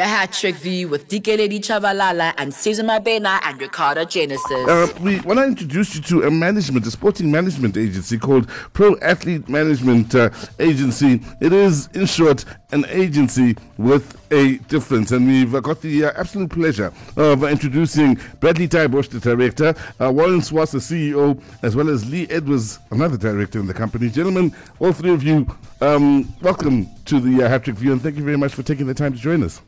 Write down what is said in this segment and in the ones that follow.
The Hat Trick View with Dikeledi Chabalala and Caesar Mabena and Ricardo Genesis. Uh, we want to introduce you to a management, a sporting management agency called Pro Athlete Management uh, Agency. It is, in short, an agency with a difference. And we've uh, got the uh, absolute pleasure of introducing Bradley Tybosh, the director, uh, Warren Swartz, the CEO, as well as Lee Edwards, another director in the company. Gentlemen, all three of you, um, welcome to the uh, Hat Trick View, and thank you very much for taking the time to join us.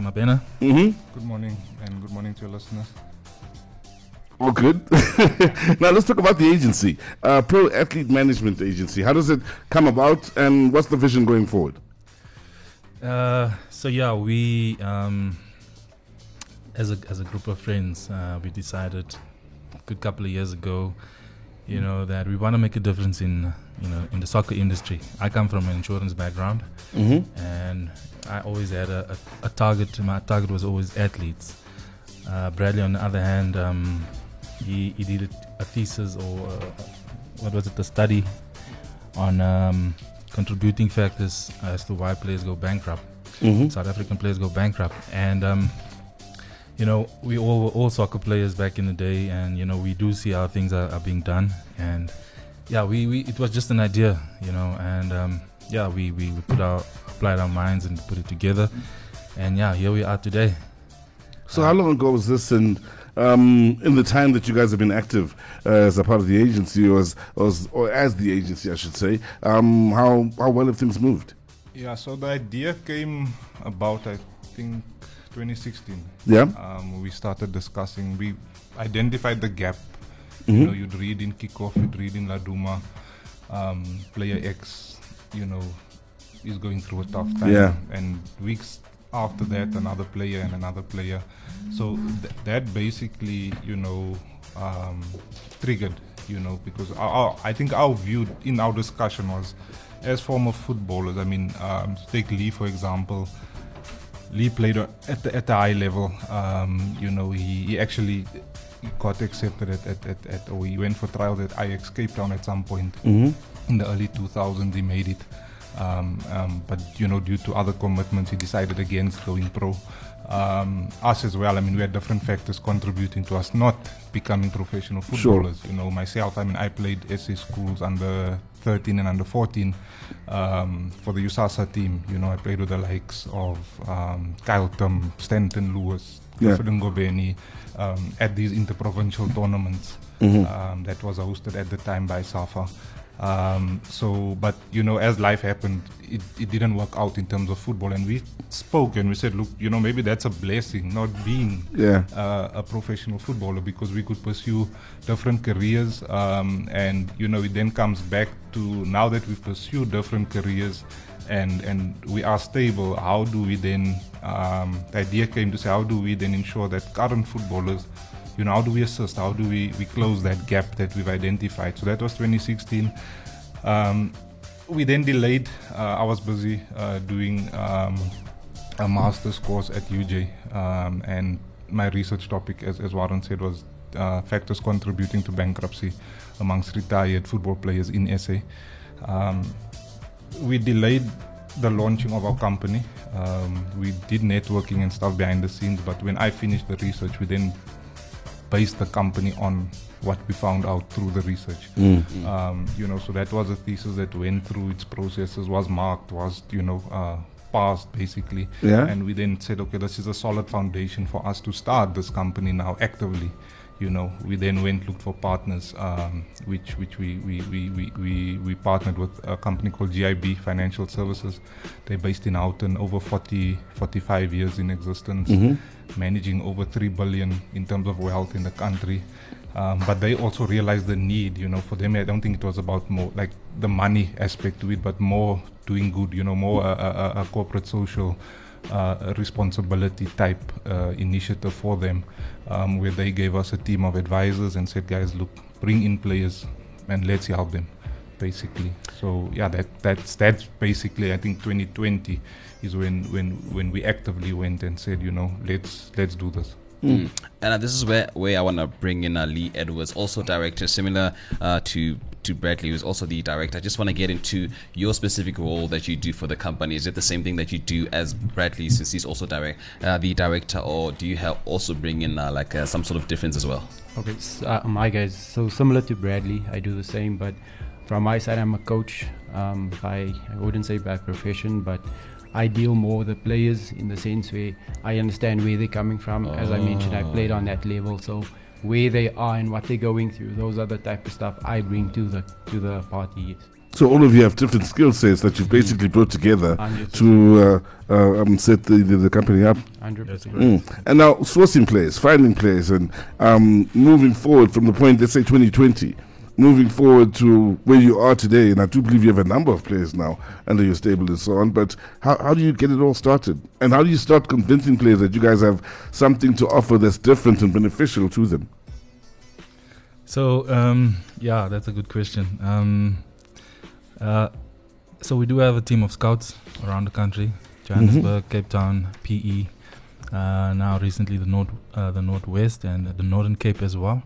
Mabena. Mm-hmm. Good morning, and good morning to your listeners. All good. now let's talk about the agency, uh, Pro Athlete Management Agency. How does it come about, and what's the vision going forward? Uh, so yeah, we um, as a as a group of friends, uh, we decided a good couple of years ago, you know, that we want to make a difference in you know in the soccer industry. I come from an insurance background, Mm-hmm. and I always had a, a, a target. My target was always athletes. Uh, Bradley, on the other hand, um, he, he did a, thesis or uh, what was it, a study on um, contributing factors as to why players go bankrupt. Mm-hmm. South African players go bankrupt, and um, you know we all were all soccer players back in the day, and you know we do see how things are, are being done, and yeah, we, we it was just an idea, you know, and um, yeah, we, we, we put our applied our minds and put it together, and yeah, here we are today. So, how long ago was this? And um, in the time that you guys have been active uh, as a part of the agency, or as, or as, or as the agency, I should say, um, how how well have things moved? Yeah, so the idea came about, I think, 2016. Yeah. Um, we started discussing, we identified the gap. Mhm. You know, you'd read in kickoff, you'd read in Laduma, um, player X, you know, is going through a tough time. Yeah. And weeks after that, another player and another player. So th- that basically, you know, um, triggered, you know, because our, our, I think our view in our discussion was, as former footballers, I mean, um, take Lee for example. Lee played at the, at the high level. Um, you know, he, he actually got accepted at, at, at, at, or he went for trials at Ajax Cape Town at some point Mhm. in the early 2000s. He made it. Um, um, but, you know, due to other commitments, he decided against going pro. Um, us as well, I mean, we had different factors contributing to us not becoming professional Sure. footballers. You know, myself, I mean, I played SA schools under 13 and under 14 um, for the USASA team. You know, I played with the likes of um, Kyle Tum, Stanton Lewis, Yeah. Ngobeni um, at these interprovincial tournaments Mhm. um, that was hosted at the time by SAFA. Um, so, but you know, as life happened, it, it didn't work out in terms of football, and we spoke and we said, look, you know, maybe that's a blessing, not being Yeah. uh, a professional footballer, because we could pursue different careers, um, and you know, it then comes back to now that we've pursued different careers, and and we are stable. How do we then? Um, the idea came to say, how do we then ensure that current footballers you know, how do we assist? How do we, we close that gap that we've identified? So that was 2016. Um, we then delayed. Uh, I was busy uh, doing um, a master's course at UJ, um, and my research topic, as, as Warren said, was uh, factors contributing to bankruptcy amongst retired football players in SA. Um, we delayed the launching of our company. Um, we did networking and stuff behind the scenes, but when I finished the research, we then based the company on what we found out through the research. Mm. Um, you know, so that was a thesis that went through its processes, was marked, was you know uh, passed basically. Yeah. And we then said, okay, this is a solid foundation for us to start this company now actively. You know, we then went looked for partners, um, which which we we, we, we, we we partnered with a company called GIB Financial Services. They're based in Houghton, over 40 45 years in existence Mhm. Managing over 3 billion in terms of wealth in the country. Um, but they also realized the need, you know, for them. I don't think it was about more like the money aspect to it, but more doing good, you know, more a, a, a corporate social uh, responsibility type uh, initiative for them, um, where they gave us a team of advisors and said, guys, look, bring in players and let's help them, basically. So yeah, that that's that's basically I think 2020 is when when when we actively went and said, you know, let's let's do this. Mm. And uh, this is where, where I want to bring in uh, Lee Edwards, also director, similar uh, to to Bradley, who's also the director. I just want to get into your specific role that you do for the company. Is it the same thing that you do as Bradley, since he's also direct uh, the director, or do you have also bring in uh, like uh, some sort of difference as well? Okay, so, uh, my guys. So similar to Bradley, I do the same, but from my side, I'm a coach. Um, by I wouldn't say by profession, but I deal more with the players in the sense where I understand where they're coming from. As I mentioned, I played on that level, so where they are and what they're going through, those are the type of stuff I bring to the to the party. Yes. So all of you have different skill sets that you've basically brought together 100%. to uh, uh, um, set the, the, the company up. 100%. Mm. And now sourcing players, finding players, and um, moving forward from the point, let's say 2020, moving forward to where you are today. And I do believe you have a number of players now under your stable and so on. But how, how do you get it all started? And how do you start convincing players that you guys have something to offer that's different and beneficial to them? So um, yeah, that's a good question. Um, uh, so we do have a team of scouts around the country: Johannesburg, Cape Town, PE. Uh, now recently the north, uh, the northwest, and the Northern Cape as well.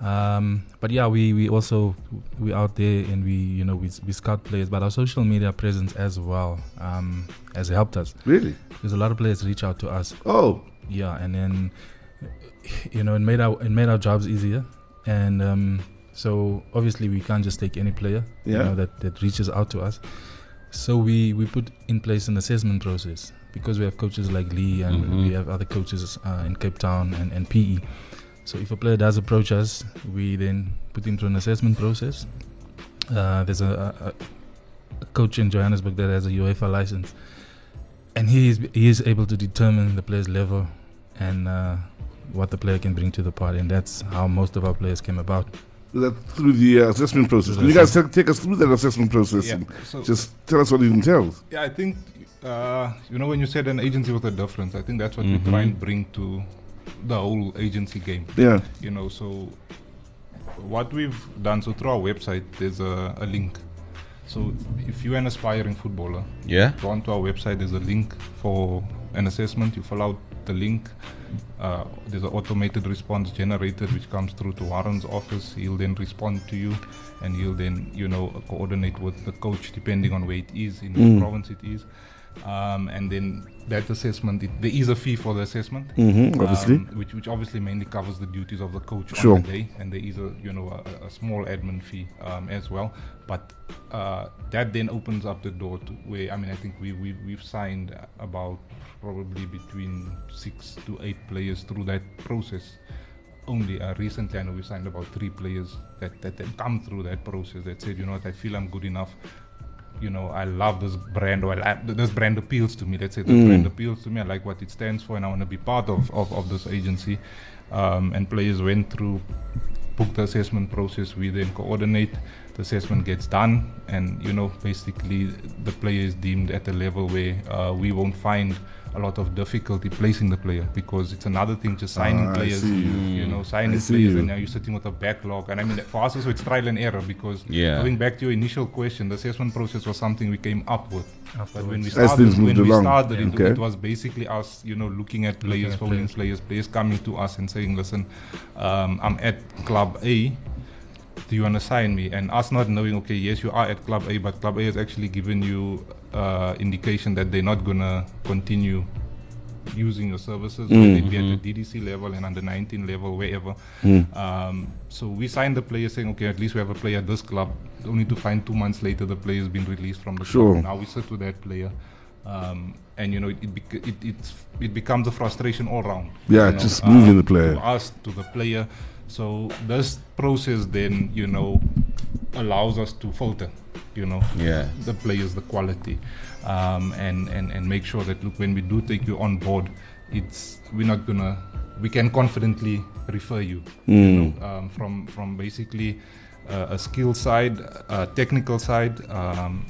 Um, but yeah, we, we also we out there and we you know we, we scout players, but our social media presence as well um, has helped us. Really? because a lot of players reach out to us. Oh, yeah and then you know it made our it made our jobs easier. And um, so obviously we can't just take any player you know that, that reaches out to us. So we we put in place an assessment process because we have coaches like lee and Mhm. we have other coaches uh, in cape town and, and pe so if a player does approach us we then put him through an assessment process uh, there's a, a, a coach in johannesburg that has a uefa license and he is he is able to determine the player's level and uh, what the player can bring to the party, and that's how most of our players came about. that through the uh, assessment process. Can you guys take, take us through that assessment process Yeah. and So just tell us what it entails? Yeah, I think uh, you know when you said an agency was a difference, I think that's what we try and bring to the whole agency game. Yeah. You know, so what we've done so through our website, there's a, a link. So if you're an aspiring footballer, Yeah. go onto our website. There's a link for an assessment. You fill out the link. Uh, there's an automated response generated which comes through to Warren's office. He'll then respond to you, and he'll then you know coordinate with the coach depending on where it is in Mm. which province it is. Um, and then that assessment, it, there is a fee for the assessment Mm-hmm, obviously. um, which which obviously mainly covers the duties of the coach Sure. on the day, and there is a you know a, a small admin fee um, as well. But uh, that then opens up the door to where I mean I think we, we we've signed about probably between six to eight players through that process. Only uh, recently, I know we signed about three players that, that that come through that process that said, you know what, I feel I'm good enough you know, I love this brand, or I, this brand appeals to me. Let's say this Mm. brand appeals to me. I like what it stands for, and I want to be part of, of, of this agency. Um, and players went through, book the assessment process. We then coordinate. The assessment gets done, and you know, basically, the player is deemed at a level where uh, we won't find a lot of difficulty placing the player because it's another thing just signing Ah, players. see. You know, signing players, you. and now you're sitting with a backlog. And I mean, for us, also it's trial and error because Yeah. going back to your initial question, the assessment process was something we came up with. But when we Afterwards. As things started, when we started Yeah. it, Okay. it was basically us, you know, looking at players, at phoning players. players, players coming to us and saying, "Listen, um, I'm at Club A. Do you want to sign me?" And us not knowing, okay, yes, you are at Club A, but Club A has actually given you uh, indication that they're not gonna continue using your services, whether it be at the DDC level and under 19 level, wherever. Um, so we signed the player saying, okay, at least we have a player at this club. Only to find two months later the player has been released from the Sure. club. Now we sit with that player. Um, and you know it, it, bec- it it's it becomes a frustration all round. Yeah, you know, just moving the player. to us to the player. So this process then you know allows us to filter, you know, Yeah. the players, the quality, um, and and and make sure that look when we do take you on board, it's we're not gonna we can confidently refer you, you know, um, from from basically uh, a skill side, a technical side. Um,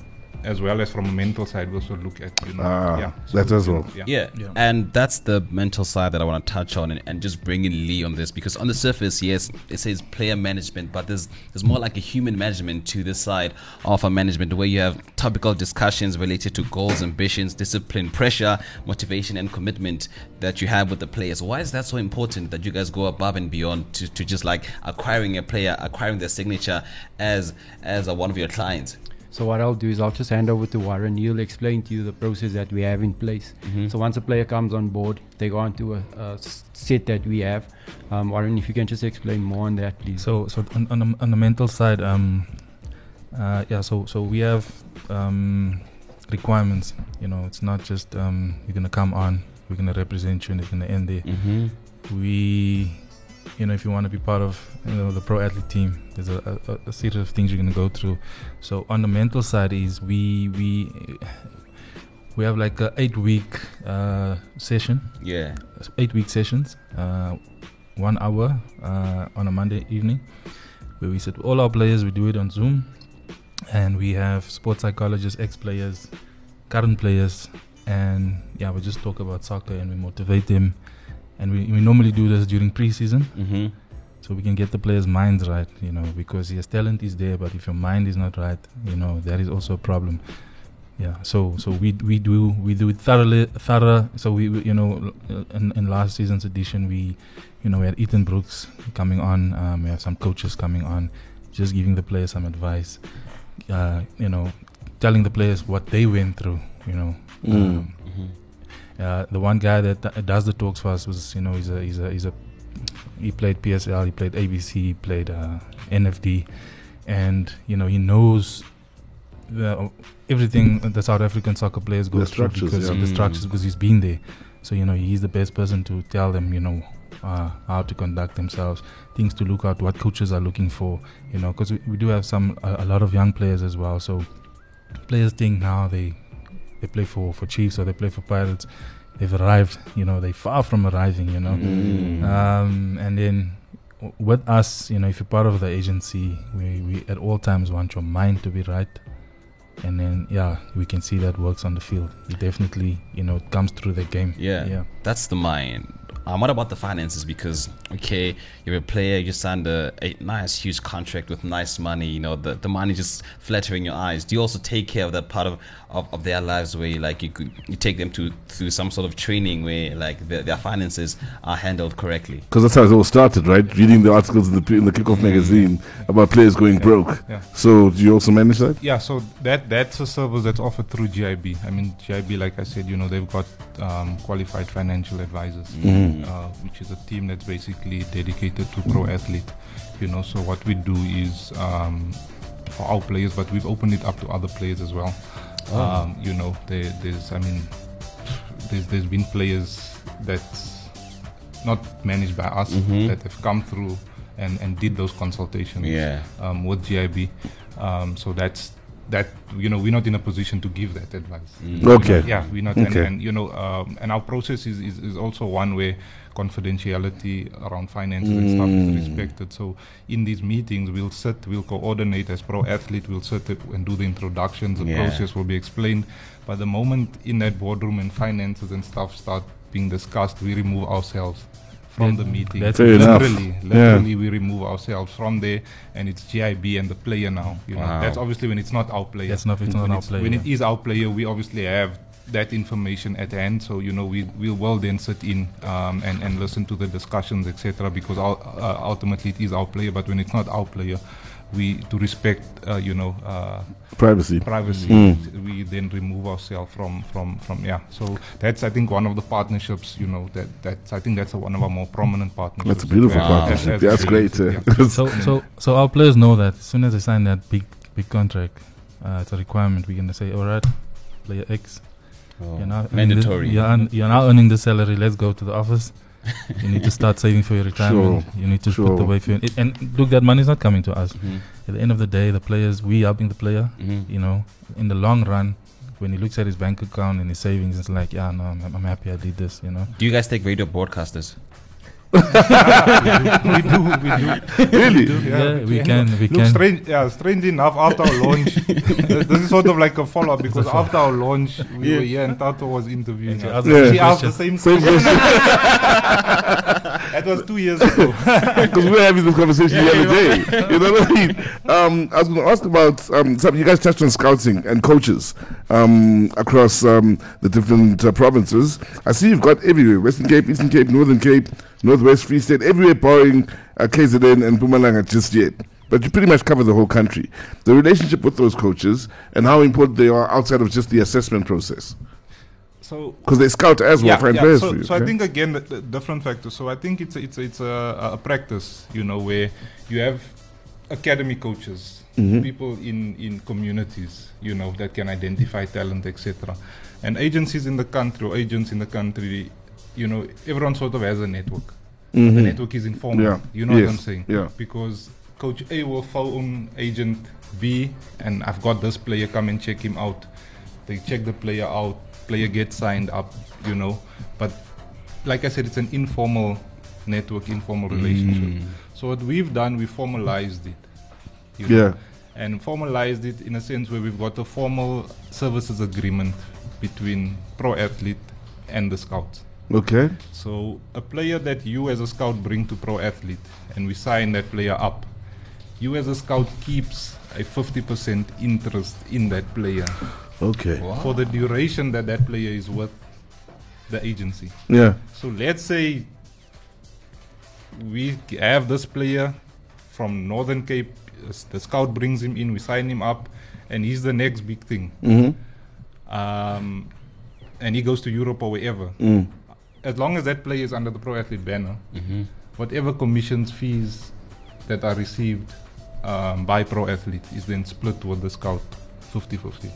as well as from a mental side, we also look at you know Ah, yeah that as well. yeah. Yeah. Yeah. and that's the mental side that I want to touch on and, and just bring in Lee on this because on the surface, yes, it says player management, but there's there's more like a human management to this side of a management where you have topical discussions related to goals, ambitions, discipline, pressure, motivation, and commitment that you have with the players. Why is that so important that you guys go above and beyond to, to just like acquiring a player, acquiring their signature as as a, one of your clients? So what I'll do is I'll just hand over to Warren. He'll explain to you the process that we have in place. So once a player comes on board, they go onto a set that we have. Um, Warren, if you can just explain more on that, please. So, so on, on, the, on the mental side, um, uh, yeah. So, so we have um, requirements. You know, it's not just um, you're gonna come on, we're gonna represent you, and it's gonna end there. Mm-hmm. We, you know, if you want to be part of you know the pro athlete team, there's a, a, a series of things you're gonna go through. So on the mental side is we we we have like a eight week uh, session Yeah. eight week sessions, uh, one hour uh, on a Monday evening, where we sit with all our players. We do it on Zoom, and we have sports psychologists, ex players, current players, and yeah, we just talk about soccer and we motivate them. And we, we normally do this during preseason, Mm-hmm. so we can get the players' minds right, you know, because yes, talent is there, but if your mind is not right, you know, that is also a problem. Yeah, so so we we do we do it thoroughly thorough. So we, we you know in, in last season's edition we you know we had Ethan Brooks coming on. Um, we have some coaches coming on, just giving the players some advice. Uh, you know, telling the players what they went through. You know, Mm. um. Uh, the one guy that d- does the talks for us was you know he's a he's a he's a he played PSL, he played ABC, he played uh, NFD, and you know he knows the, everything the South African soccer players go The through because yeah. of the Mm. structures because he's been there. So you know he's the best person to tell them you know uh, how to conduct themselves, things to look out, what coaches are looking for. You know because we, we do have some a, a lot of young players as well. So players think now they they play for for Chiefs or they play for Pirates. They've arrived, you know. They're far from arriving, you know. Mm. Um, and then w- with us, you know, if you're part of the agency, we, we at all times want your mind to be right. And then, yeah, we can see that works on the field. It definitely, you know, it comes through the game. Yeah. Yeah. That's the mind. Um, what about the finances? Because okay, you're a player, you signed a, a nice, huge contract with nice money. You know, the, the money just flattering your eyes. Do you also take care of that part of, of, of their lives where like you could, you take them to through some sort of training where like their, their finances are handled correctly? Because that's how it all started, right? Reading the articles in the in the kickoff magazine about players going broke. yeah. So do you also manage that? Yeah, so that that's a service that's offered through GIB. I mean, GIB, like I said, you know, they've got um, qualified financial advisors, uh, which is a team that's basically dedicated to pro athlete. You know, so what we do is um, for our players, but we've opened it up to other players as well. Um, you know, there, there's, I mean, there's there's been players that's not managed by us Mhm. that have come through and, and did those consultations Yeah. um, with GIB. Um, so that's that. You know, we're not in a position to give that advice. Okay. Yeah, we're not. Okay. And, and you know, um, and our process is, is, is also one where confidentiality around finances and stuff is respected. So in these meetings, we'll sit, we'll coordinate as pro athlete, we'll sit up and do the introductions. The Yeah. process will be explained. But the moment in that boardroom and finances and stuff start being discussed, we remove ourselves from Yeah, the meeting. that's Fair enough. literally, Yeah. literally, we remove ourselves from there, and it's GIB and the player now. You know, Wow. that's obviously when it's not our player. That's not, it's not when our it's- player. When it is our player, we obviously have that information at hand. So you know, we we will then sit in um, and and listen to the discussions, etc. Because ul- uh, ultimately it is our player. But when it's not our player, we to respect, uh, you know. Uh, Privacy. privacy Mm. we then remove ourselves from from from yeah so that's i think one of the partnerships you know that that's i think that's a, one of our more prominent partnerships That's a beautiful Wow. partnership. As- as That's great. agency, uh, yeah. so, so, so our players know that as soon as they sign that big, big contract, uh, it's a requirement. We're gonna say, all right, player X, you're now earning this- Mandatory. You're, earn- you're now earning the salary. Let's go to the office. You need to start saving for your retirement. You need to sure. put away for your, it, and look, that money is not coming to us. Mhm. At the end of the day, the players, we helping the player. Mhm. You know, in the long run, when he looks at his bank account and his savings, it's like, yeah, no, I'm, I'm happy I did this. You know. Do you guys take radio broadcasters? We do, we do. Really? Yeah, we can, we Look, can. strange, yeah, strange enough, after our launch, this is sort of like a follow up because after our launch, we were here and Tato was interviewing she us. asked the same She asked the question. same Same question. question. That was two years ago. Because we were having this conversation the other day. You know what I mean? Um, I was going to ask about um, something. You guys touched on scouting and coaches um, across um, the different uh, provinces. I see you've got everywhere Western Cape, Eastern Cape, Northern Cape, Northwest Free State, everywhere barring uh, KZN and Mpumalanga just yet. But you pretty much cover the whole country. The relationship with those coaches and how important they are outside of just the assessment process. So Because they scout as well, find players so, for you. so I think again the, the different factors. So I think it's a, it's a, it's a, a practice, you know, where you have academy coaches, Mm-hmm. people in in communities, you know, that can identify talent, etc. And agencies in the country or agents in the country, you know, everyone sort of has a network. The network is informal. Mm-hmm. Yeah. You know what I'm saying? Yeah. Because coach A will phone agent B, and I've got this player. Come and check him out. They check the player out. Player gets signed up. You know, but like I said, it's an informal network, informal relationship. So what we've done, we formalized it. you know, Yeah. And formalized it in a sense where we've got a formal services agreement between pro athlete and the scouts. Okay. So a player that you as a scout bring to pro athlete and we sign that player up, you as a scout keeps a 50% interest in that player Okay. for the duration that that player is with the agency. Yeah. So let's say we have this player from Northern Cape, the scout brings him in, we sign him up, and he's the next big thing. Mm-hmm. Um, and he goes to Europe or wherever. Mm. As long as that player is under the pro athlete banner, whatever commissions, fees that are received um, by pro athlete is then split with the scout 50 50.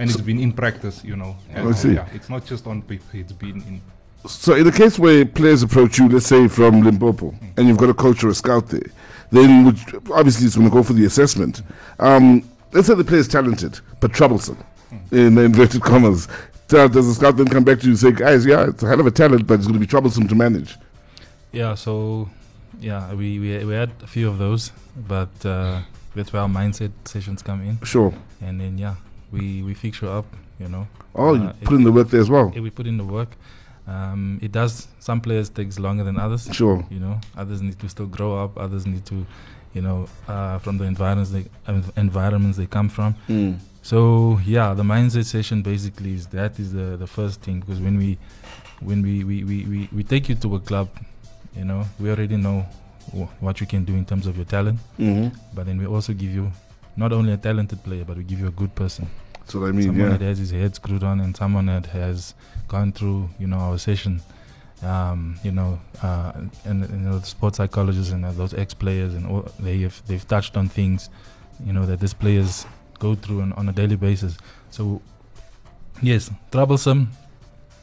And it's been in practice, you know. I see. Yeah, it's not just on paper, it's been in So, in the case where players approach you, let's say from Limpopo, and you've got a coach or a scout there, then would, obviously it's going to go for the assessment. Um, let's say the player is talented but troublesome, in inverted commas. Does the scout then come back to you and say, guys, yeah, it's a hell of a talent, but it's going to be troublesome to manage? Yeah, so yeah, we, we we had a few of those, but uh, that's where our mindset sessions come in, Sure. and then yeah, we we fix you up, you know. Oh, Uh, you it- put in the work there as well. Yeah, we put in the work. Um, it does. Some players takes longer than others. Sure. You know, others need to still grow up. Others need to, you know, uh, from the environments they env- environments they come from. Mm. So yeah, the mindset session basically is that is the the first thing because when we when we we, we, we, we take you to a club, you know, we already know wh- what you can do in terms of your talent, hmm but then we also give you not only a talented player, but we give you a good person. That's what I mean, someone yeah. that has his head screwed on and someone that has gone through you know our session um, you know uh, and, and you know the sports psychologists and uh, those ex-players and all, they have they've touched on things you know that these players go through on, on a daily basis. So yes troublesome.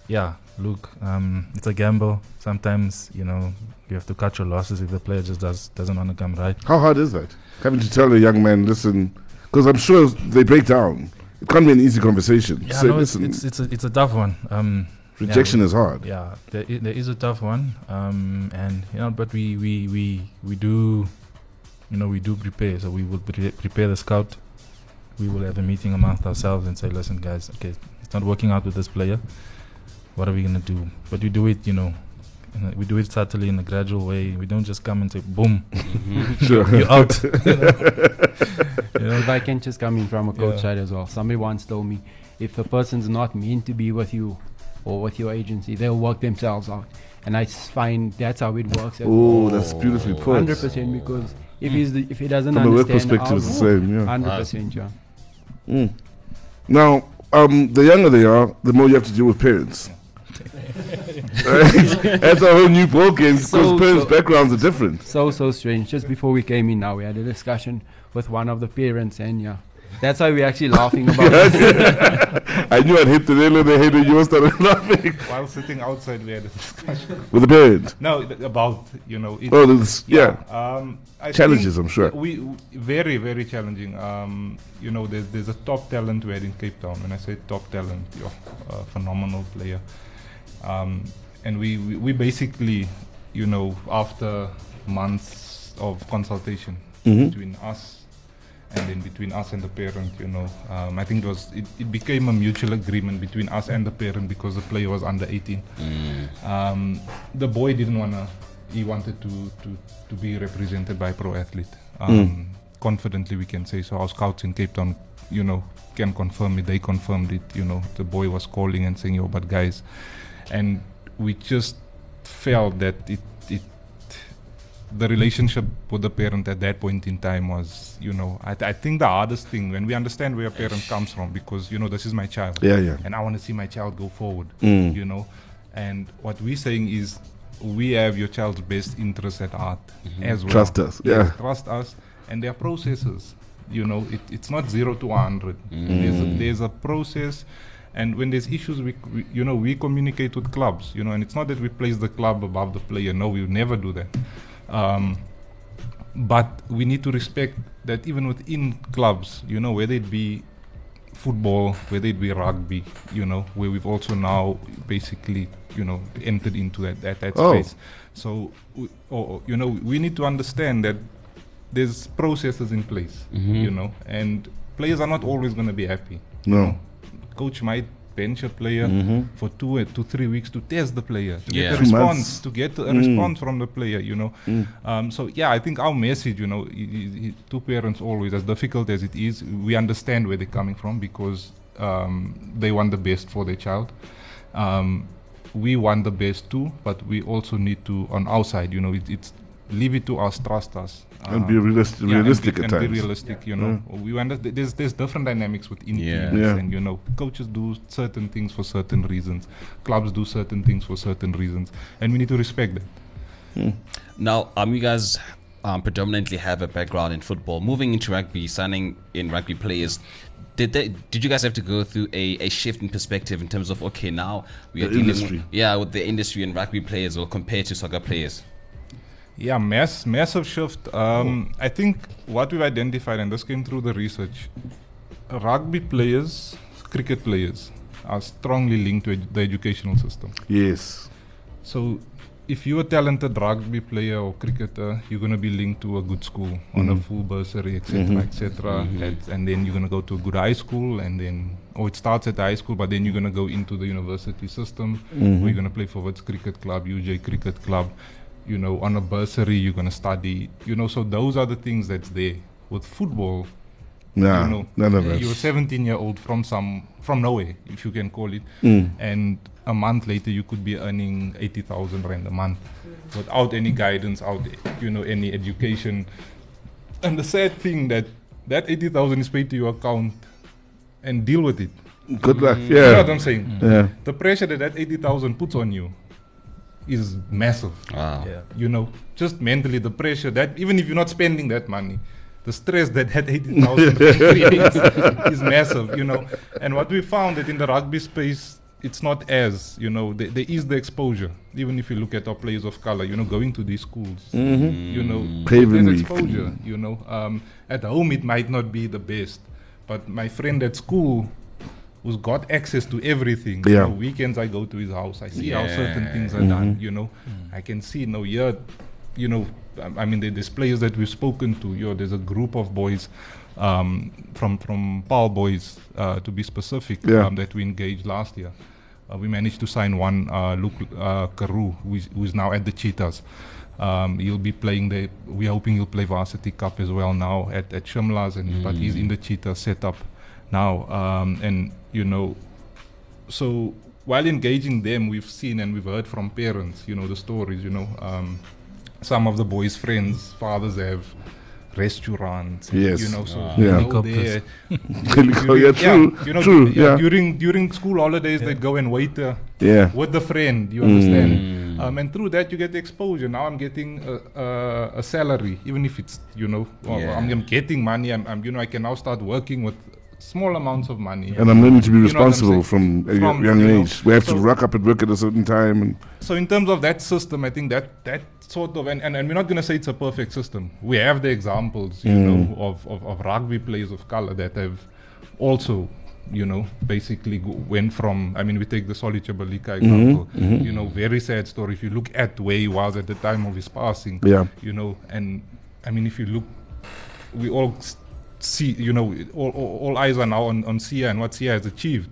Yeah look um, it's a gamble. Sometimes you know you have to cut your losses if the player just does doesn't want to come right? How hard is that? Having to tell a young man, listen, because I'm sure they break down. It can't be an easy conversation. yeah Say, no, it's, it's it's a, it's a tough one. Um, yeah, rejection is hard. yeah there, i- there is a tough one. Um and you know but we we we we do you know we do prepare. So we will pre- prepare the scout we will have a meeting amongst ourselves and say listen guys okay it's not working out with this player what are we going to do but we do it you know in a- we do it subtly in a gradual way we don't just come and say boom mm-hmm. Sure. you're out you know? You know? If I can just come in from a coach Yeah. side as well. Somebody once told me if a person's not meant to be with you or with your agency, they'll work themselves out. And I find that's how it works. Oh, that's beautifully put. Hundred percent because if he's the, if he doesn't From a work perspective, it's the same. Yeah. hundred percent, yeah. Mm. Now, um, the younger they are, the more you have to deal with parents. That's a whole new ballgame because So- parents' so- backgrounds are different. So so strange. Just before we came in, now we had a discussion with one of the parents, and yeah, that's why we're actually laughing about it. I knew I'd hit the nail on the head when you started laughing while sitting outside we had a discussion. with the parent. No, th- about you know. It, Oh, this, yeah. Um, I Challenges, I'm sure. We very very challenging. Um, you know, there's there's a top talent we had in Cape Town. When I say top talent, you're a phenomenal player. Um, and we, we we basically you know, after months of consultation Mhm. between us and then between us and the parent, you know, um, I think it was it, it became a mutual agreement between us and the parent because the player was under 18. Um, the boy didn't wanna. He wanted to to to be represented by a pro athlete. Um, Confidently, we can say so. Our scouts in Cape Town, you know, can confirm it. They confirmed it. You know, the boy was calling and saying, "Yo, but guys," and we just felt that it it the relationship with the parent at that point in time was, you know, I, th- I think the hardest thing when we understand where a parent comes from because you know this is my child, Yeah, yeah. and I want to see my child go forward, Mm. you know, and what we're saying is we have your child's best interest at heart as well. Trust us, Yes, yeah. trust us, and there are processes. You know, it, it's not zero to 100. There's, a, there's a process. And when there's issues, we, we, you know, we communicate with clubs, you know, and it's not that we place the club above the player. No, we would never do that. Um, but we need to respect that even within clubs, you know, whether it be football, whether it be rugby, you know, where we've also now basically, you know, entered into that that, that Oh. space. So, we, or, you know, we need to understand that there's processes in place, you know, and players are not always going to be happy. you No. know. Coach might bench a player for two uh, to three weeks to test the player, to Yeah. get a response, months. to get a response from the player, you know. Um, so yeah, I think our message, you know, to parents always, as difficult as it is, we understand where they're coming from because um, they want the best for their child. Um, we want the best too, but we also need to, on our side, you know, it, it's leave it to us, trust us, And be realis- yeah, and realistic be, at and times. be realistic, you know. We understand there's there's different dynamics within Yeah. teams, Yeah. and you know, coaches do certain things for certain reasons, clubs do certain things for certain reasons, and we need to respect that. Now, um, you guys um, predominantly have a background in football. Moving into rugby, signing in rugby players, did they? Did you guys have to go through a, a shift in perspective in terms of okay, now we are The dealing industry. With, yeah, with the industry and rugby players, or compared to soccer players? Yeah, mass massive shift. Um, I think what we've identified, and this came through the research, rugby players, cricket players, are strongly linked to edu- the educational system. Yes. So, if you're a talented rugby player or cricketer, you're going to be linked to a good school on a mm-hmm. full bursary, etc., mm-hmm. etc. Mm-hmm. And- And then you're going to go to a good high school, and then, or it starts at the high school, but then you're going to go into the university system, where you're going to play for Wits Cricket Club, UJ Cricket Club. You know, on a bursary, you're going to study. You know, so those are the things that's there. With football, Nah, you know, none of you're a 17 year old from some from nowhere, if you can call it, Mm. and a month later you could be earning 80,000 rand a month without any guidance, out you know any education. And the sad thing that that 80,000 is paid to your account, and deal with it. Good luck. You know what Yeah. I'm saying? Yeah. The pressure that that 80,000 puts on you is massive Wow. Yeah. you know, just mentally the pressure that even if you're not spending that money, the stress that that 80,000 creates is massive, you know. And what we found that in the rugby space, it's not as, you know, there, there is the exposure. Even if you look at our players of color, you know, going to these schools, you know, there's exposure, you know. Um, at home, it might not be the best, but my friend at school who's got access to everything. You Yeah. know, weekends I go to his house. I see how certain things are done. You know, I can see no here. You know, I- I mean, there- there's players that we've spoken to. You know, there's a group of boys um, from from Paul Roos uh, to be specific Yeah. um, that we engaged last year. Uh, we managed to sign one, uh, Luke uh, Carew, who is, who is now at the Cheetahs. Um, he'll be playing the. We're hoping he'll play Varsity Cup as well now at at Shimla's, and but he's in the Cheetah setup now. Um, and you know, so while engaging them, we've seen and we've heard from parents, you know, the stories. You know, um, some of the boys' friends, fathers have restaurants. Yes. You know, so Ah. you Yeah. go Helicopters. there. Oh, yeah, true. you know, true. yeah, Yeah. During during school holidays, they'd go and wait uh, Yeah. with the friend. You Mm. understand? Um, and through that, you get the exposure. Now I'm getting a, a, a salary, even if it's you know, well, Yeah. I'm, I'm getting money. I'm, I'm you know, I can now start working with small amounts of money. And I'm learning to be responsible saying? from a From, young you know, age. We have to rock up at work at a certain time. And So in terms of that system, I think that that sort of and, and, and we're not going to say it's a perfect system. We have the examples, you Mm. know, of, of, of rugby players of color that have also you know, basically go, went from. I mean, we take the Solly Tyibilika Mm-hmm, example. You know, very sad story. If you look at where he was at the time of his passing, Yeah. you know, and I mean, if you look, we all s- see, you know, all, all, all eyes are now on, on Siya and what Siya has achieved.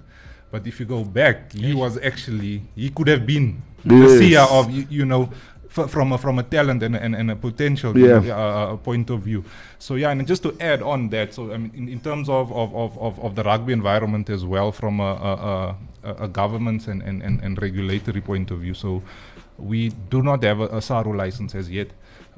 But if you go back, he was actually, he could have been the Yes. Siya of, you, you know, f- from a, from a talent and, a- and, and a potential Yeah. uh, uh, point of view. So yeah, and just to add on that, so I mean, in, in terms of, of, of, of, of the rugby environment as well, from a, a, a, a governance and, and, and, and regulatory point of view, so we do not have a, a SARU license as yet.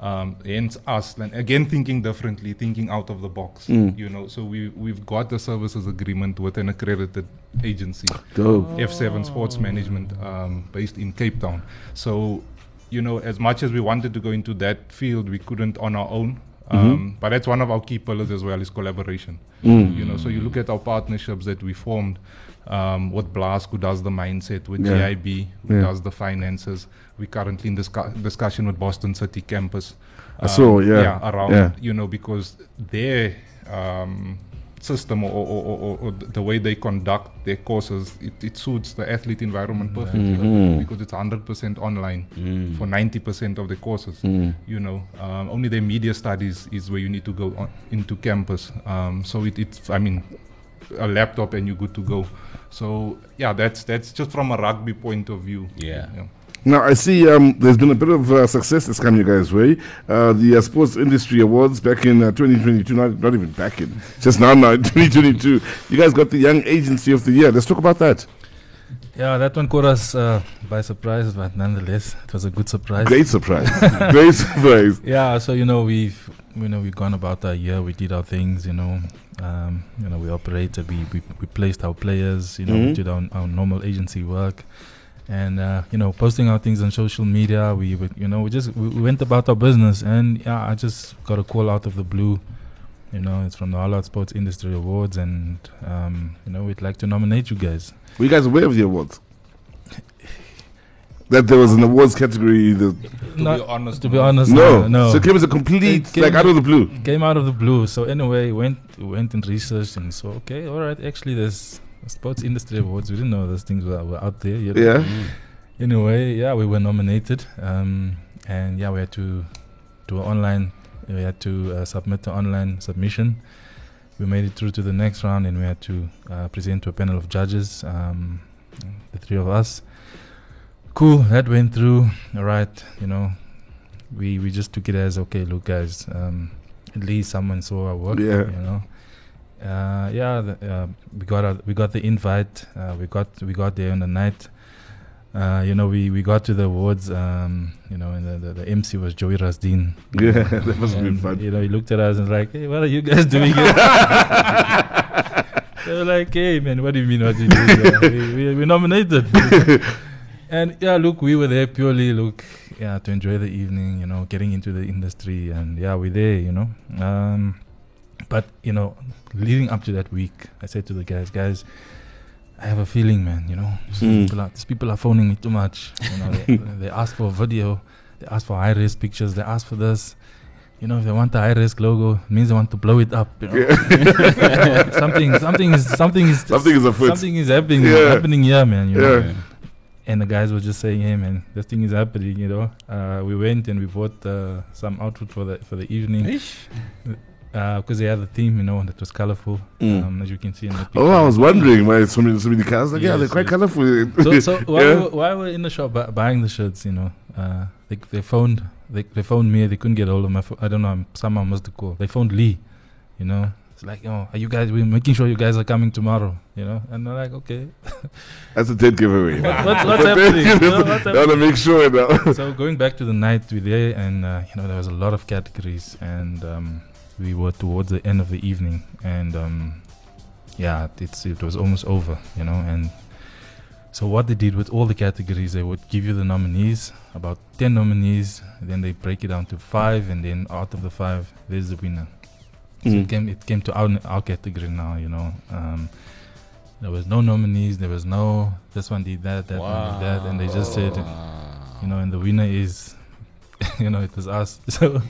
Um, hence us, and again thinking differently, thinking out of the box. You know, so we we've got the services agreement with an accredited agency. Dope. F7 Sports Management um, based in Cape Town. So, you know, as much as we wanted to go into that field, we couldn't on our own. Um, But that's one of our key pillars as well is collaboration. You know, so you look at our partnerships that we formed um, with Blask, who does the mindset, with Yeah. GIB, who Yeah. does the finances. We're currently in discu- discussion with Boston City campus. I saw, yeah. around, Yeah. you know, because their um, system or, or, or, or, or the way they conduct their courses, it, it suits the athlete environment perfectly Mm-hmm. because it's 100% online for 90% of the courses. Mm. You know, um, only the media studies is where you need to go on, into campus. Um, so it, it's, I mean, a laptop and you're good to go. So yeah, that's that's just from a rugby point of view. Yeah. Now I see um, there's been a bit of uh, success that's come your guys' way. Uh, the uh, Sports Industry Awards back in uh, 2022, not, not even back in, just now now 2022. You guys got the Young Agency of the Year. Let's talk about that. Yeah, that one caught us uh, by surprise, but nonetheless, it was a good surprise. Great surprise. Great surprise. Yeah, so you know we've you know we've gone about our year. We did our things. You know, um, you know we operated. We we, we placed our players. You know, Mhm. we did our, our normal agency work, and uh, you know posting our things on social media. We would you know we just we, we went about our business, and yeah, I just got a call out of the blue. You know, it's from the All Out Sports Industry Awards, and um, you know we'd like to nominate you guys. Were you guys aware of the awards? That there was an awards category. That, To Not- be honest, to be honest, no. no, no. So it came as a complete, came like out of the blue. came out of the blue. So anyway, went went and researched and so okay, all right. Actually, there's sports industry awards. We didn't know those things were, were out there. Know. Yeah. Anyway, yeah, we were nominated, um, and yeah, we had to do an online. We had to uh, submit an online submission. We made it through to the next round, and we had to uh, present to a panel of judges. Um, the three of us. Cool. That went through. All right. You know, we we just took it as okay. Look, guys. Um, at least someone saw our work. Yeah. You know. Uh, yeah, the, uh, we got a, we got the invite. Uh, we got we got there on the night. Uh, you know, we, we got to the awards. Um, you know, and the, the, the MC was Joey Rasdien. Yeah, that must have been fun. You know, he looked at us and was like, "Hey, what are you guys doing here?" they were like, "Hey, man, what do you mean what do you here? we, we, we nominated." and yeah, look, we were there purely look, yeah, to enjoy the evening. You know, getting into the industry, and yeah, we're there. You know, um, but you know, leading up to that week, I said to the guys, guys. I have a feeling, man. You know, these, Mm. people, are, these people are phoning me too much. You know, they, they ask for video, they ask for high res pictures, they ask for this. You know, if they want the high res logo, it means they want to blow it up. You know? something, something is, something is, Something is afoot. something is happening, Yeah. happening here, man. You know? Yeah. And the guys were just saying, "Hey, man, this thing is happening." You know, uh, we went and we bought uh, some outfit for the for the evening because they had a theme, you know, that was colorful, Mm. um, as you can see in the picture. Oh, I was wondering why so many, so many cars. Like, yeah, they're quite yes. colorful. so, so while, Yeah. we, while we're in the shop bu- buying the shirts, you know, uh, they they phoned they, they phoned me. They couldn't get hold of my. Pho- I don't know. Someone must have called. They phoned Lee. You know, it's like, oh, are you guys? We're making sure you guys are coming tomorrow. You know, and they're like, okay. That's a dead giveaway. What- what's, what's happening? You know, what's I want to make sure now. so going back to the night we're there, and uh, you know, there was a lot of categories, and um, we were towards the end of the evening, and um, yeah, it's it was almost over. You know, and so what they did with all the categories, they would give you the nominees, about 10 nominees, then they break it down to five, and then out of the five, there's the winner. So Mm. it came it came to our, our category now, you know. Um, there was no nominees, there was no this one did that, that one did that, and they just said, you know, and the winner is you know, it was us. So,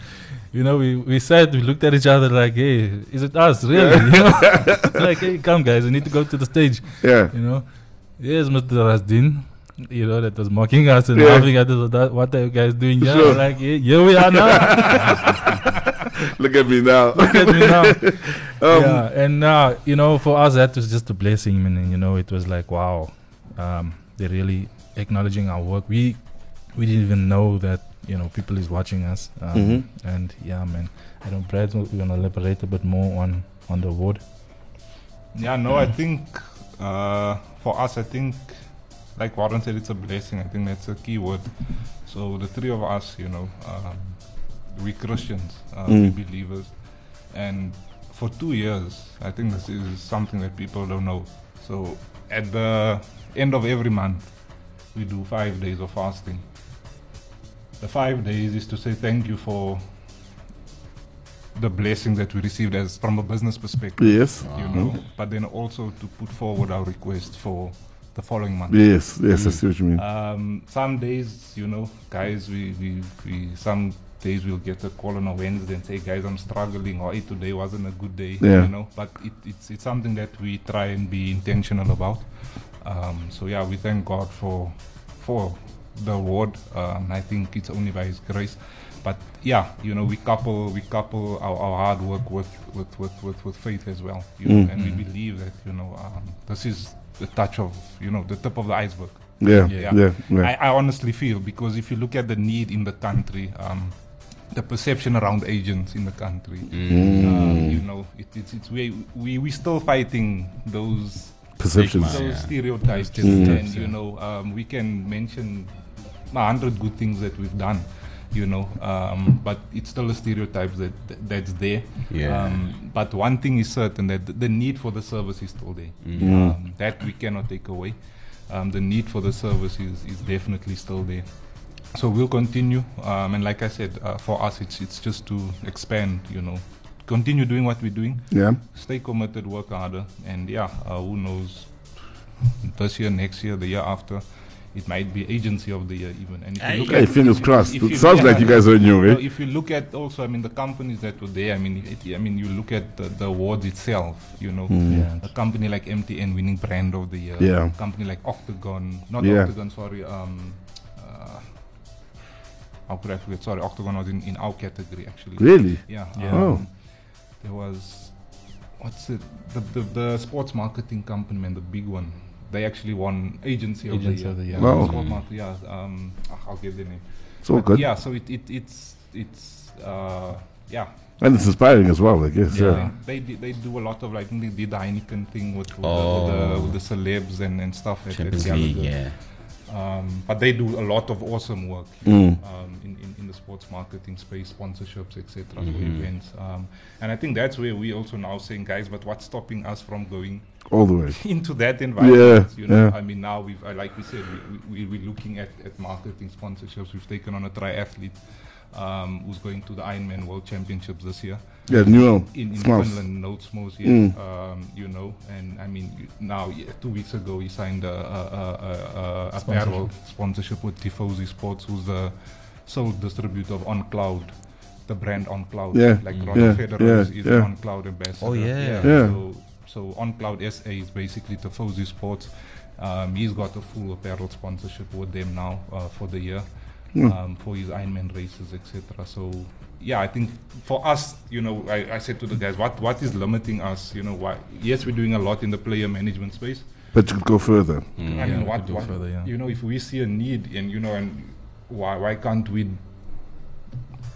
you know, we, we said, we looked at each other like, hey, is it us, really? You know? like, hey, come, guys, we need to go to the stage. Yeah. You know, yes, Mr. Rasdien, you know, that was mocking us and Yeah. laughing at us. What are you guys doing here? Sure. Like, yeah, here we are now. Look at me now. Look at me now. Um, yeah, and now, you know, for us, that was just a blessing. And, you know, it was like, wow, um, they're really acknowledging our work. We we didn't even know that, you know, people is watching us. Um, Mhm. And yeah, man, I don't know Brad, we're going to elaborate a bit more on, on the award. Yeah, no, I think uh, for us, I think, like Warren said, it's a blessing. I think that's a key word. So the three of us, you know, um, we Christians, uh, we Mm. believers, and for two years, I think this is something that people don't know. So at the end of every month, we do five days of fasting. The five days is to say thank you for the blessing that we received as from a business perspective yes. you know, but then also to put forward our request for the following month. Yes. Yes. I see what you mean. Um, some days, you know, guys, we, we, we some days we'll get a call on a Wednesday and say, guys, I'm struggling, or hey, today wasn't a good day, Yeah. you know. But it, it's it's something that we try and be intentional about. Um, so yeah, we thank God for for the award. Um, I think it's only by His grace. But yeah, you know, we couple we couple our, our hard work with with, with, with, with faith as well. You know, Mm. and we believe that you know um, this is the touch of you know the tip of the iceberg. Yeah. Yeah. Yeah. Yeah. I, I honestly feel because if you look at the need in the country, um, the perception around agents in the country, Mm. um, you know, it, it's it's we we we still fighting those Perceptions. Those yeah. stereotypes, Stereotypes, and yeah. you know, um, we can mention a hundred good things that we've done. You know, um, but it's still a stereotype that, that that's there. Yeah. Um, but one thing is certain that the, the need for the service is still there. Mm. Um, that we cannot take away. Um, the need for the service is, is definitely still there. So we'll continue, um, and like I said, uh, for us, it's it's just to expand. You know, continue doing what we're doing, Yeah. stay committed, work harder, and yeah, uh, who knows, this year, next year, the year after, it might be agency of the year even. And if Hey. you look Hey, at fingers if- crossed. if It you- sounds yeah, like you guys are new, your well, way. if you look at also, I mean, the companies that were there, I mean, it, I mean, you look at the, the awards itself, you know, Yeah. a company like MTN winning brand of the year. Yeah. a company like Octagon, not Yeah. Octagon, sorry, um, uh, how could I forget? Sorry, Octagon was in, in our category actually. Really? Yeah. Yeah. Oh. Um, there was, what's it? The, the the sports marketing company, man, the big one. They actually won agency, Agency of of the the year. year. Wow. Sport market, yeah. Um, ah, I'll get the name. It's all But good. Yeah. So it, it it's it's uh yeah. And it's inspiring as well, I guess. Yeah. Yeah. They they, they do a lot of like they did the Heineken thing with, with, Oh. the, with, the, with the celebs and, and stuff. at- at Champions League, yeah. Um, but they do a lot of awesome work Mm. um, sports marketing space, sponsorships, etc. for Mhm. events. Um, and I think that's where we also now saying, guys, but what's stopping us from going All the way. into that environment? Yeah, you know, yeah. I mean, now we've, uh, like we said, we, we, we're looking at, at marketing sponsorships. We've taken on a triathlete um, who's going to the Ironman World Championships this year Yeah, Newell. in, in Smells. Finland, Notes here, Mm. um, you know, and I mean, now yeah, two weeks ago he signed a, a, a, a, a Sponsorship. apparel sponsorship with Tifosi Sports, who's the sole distributor of On Cloud, the brand On Cloud. Yeah, like Mm. Roger yeah, Federer yeah, is, is yeah. On Cloud ambassador. Oh, yeah. Yeah. So, so On Cloud SA is basically Tifosi Sports. Um, he's got a full apparel sponsorship with them now uh, for the year Hmm. um, for his Ironman races, etc. So yeah, I think for us, you know, I, I said to the guys, what what is limiting us? You know, why? Yes, we're doing a lot in the player management space. But you could go further. I Yeah, mean, we what, what further, yeah. you know, if we see a need, and you know, and why why can't we?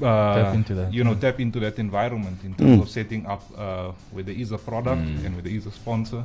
Uh, Tap into that, you know, yeah. tap into that environment in terms Mm. of setting up uh, where there is a product Mm. and where there is a sponsor.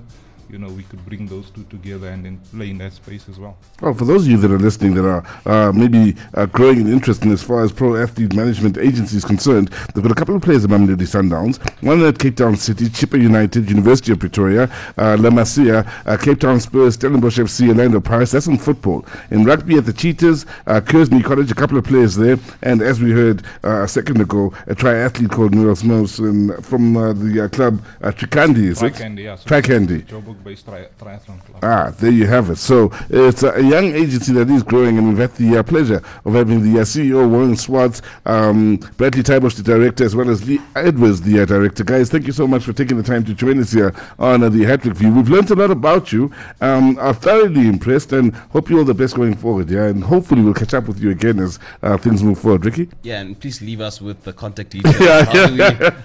You know, we could bring those two together and then play in that space as well. Well, for those of you that are listening that are uh, maybe uh, growing in interest in as far as pro athlete management agency is concerned, they've got a couple of players at Mamelodi Sundowns. One at Cape Town City, Chippa United, University of Pretoria, uh, La Masia, uh, Cape Town Spurs, Stellenbosch FC, Orlando Pirates. That's in football. In rugby at the Cheetahs, uh, Kearsney College, a couple of players there. And as we heard uh, a second ago, a triathlete called Smos um, from uh, the uh, club uh, Trikandi, is it? Tricandy, yeah. So Tricandy. Joburg based tri- triathlon club. Ah, there you have it. So it's a, a young agency that is growing, and we've had the uh, pleasure of having the uh, CEO Warren Swartz, um, Bradley Tybosh, the director, as well as Lee Edwards, the uh, director. Guys, thank you so much for taking the time to join us here on uh, the Hattrick View. We've learned a lot about you. Um, are thoroughly impressed, and hope you all the best going forward. Yeah, and hopefully we'll catch up with you again as uh, things move forward. Ricky. Yeah, and please leave us with the contact details. Yeah, how, Do we,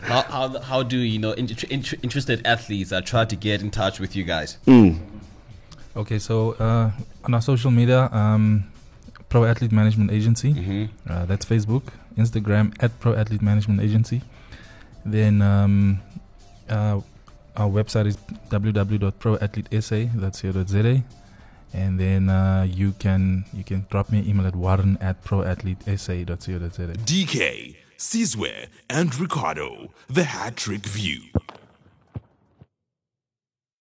how, how, how do you know in, in, interested athletes uh, try to get in touch with you guys? Okay, so uh, on our social media, um, Pro Athlete Management Agency. Mhm. Uh, that's Facebook, Instagram at Pro Athlete Management Agency. Then um, uh, our website is www.proathletesa.co.za. And then uh, you can you can drop me an email at warren at proathletesa.co.za. DK, Sizwe, and Ricardo, the Hat Trick View.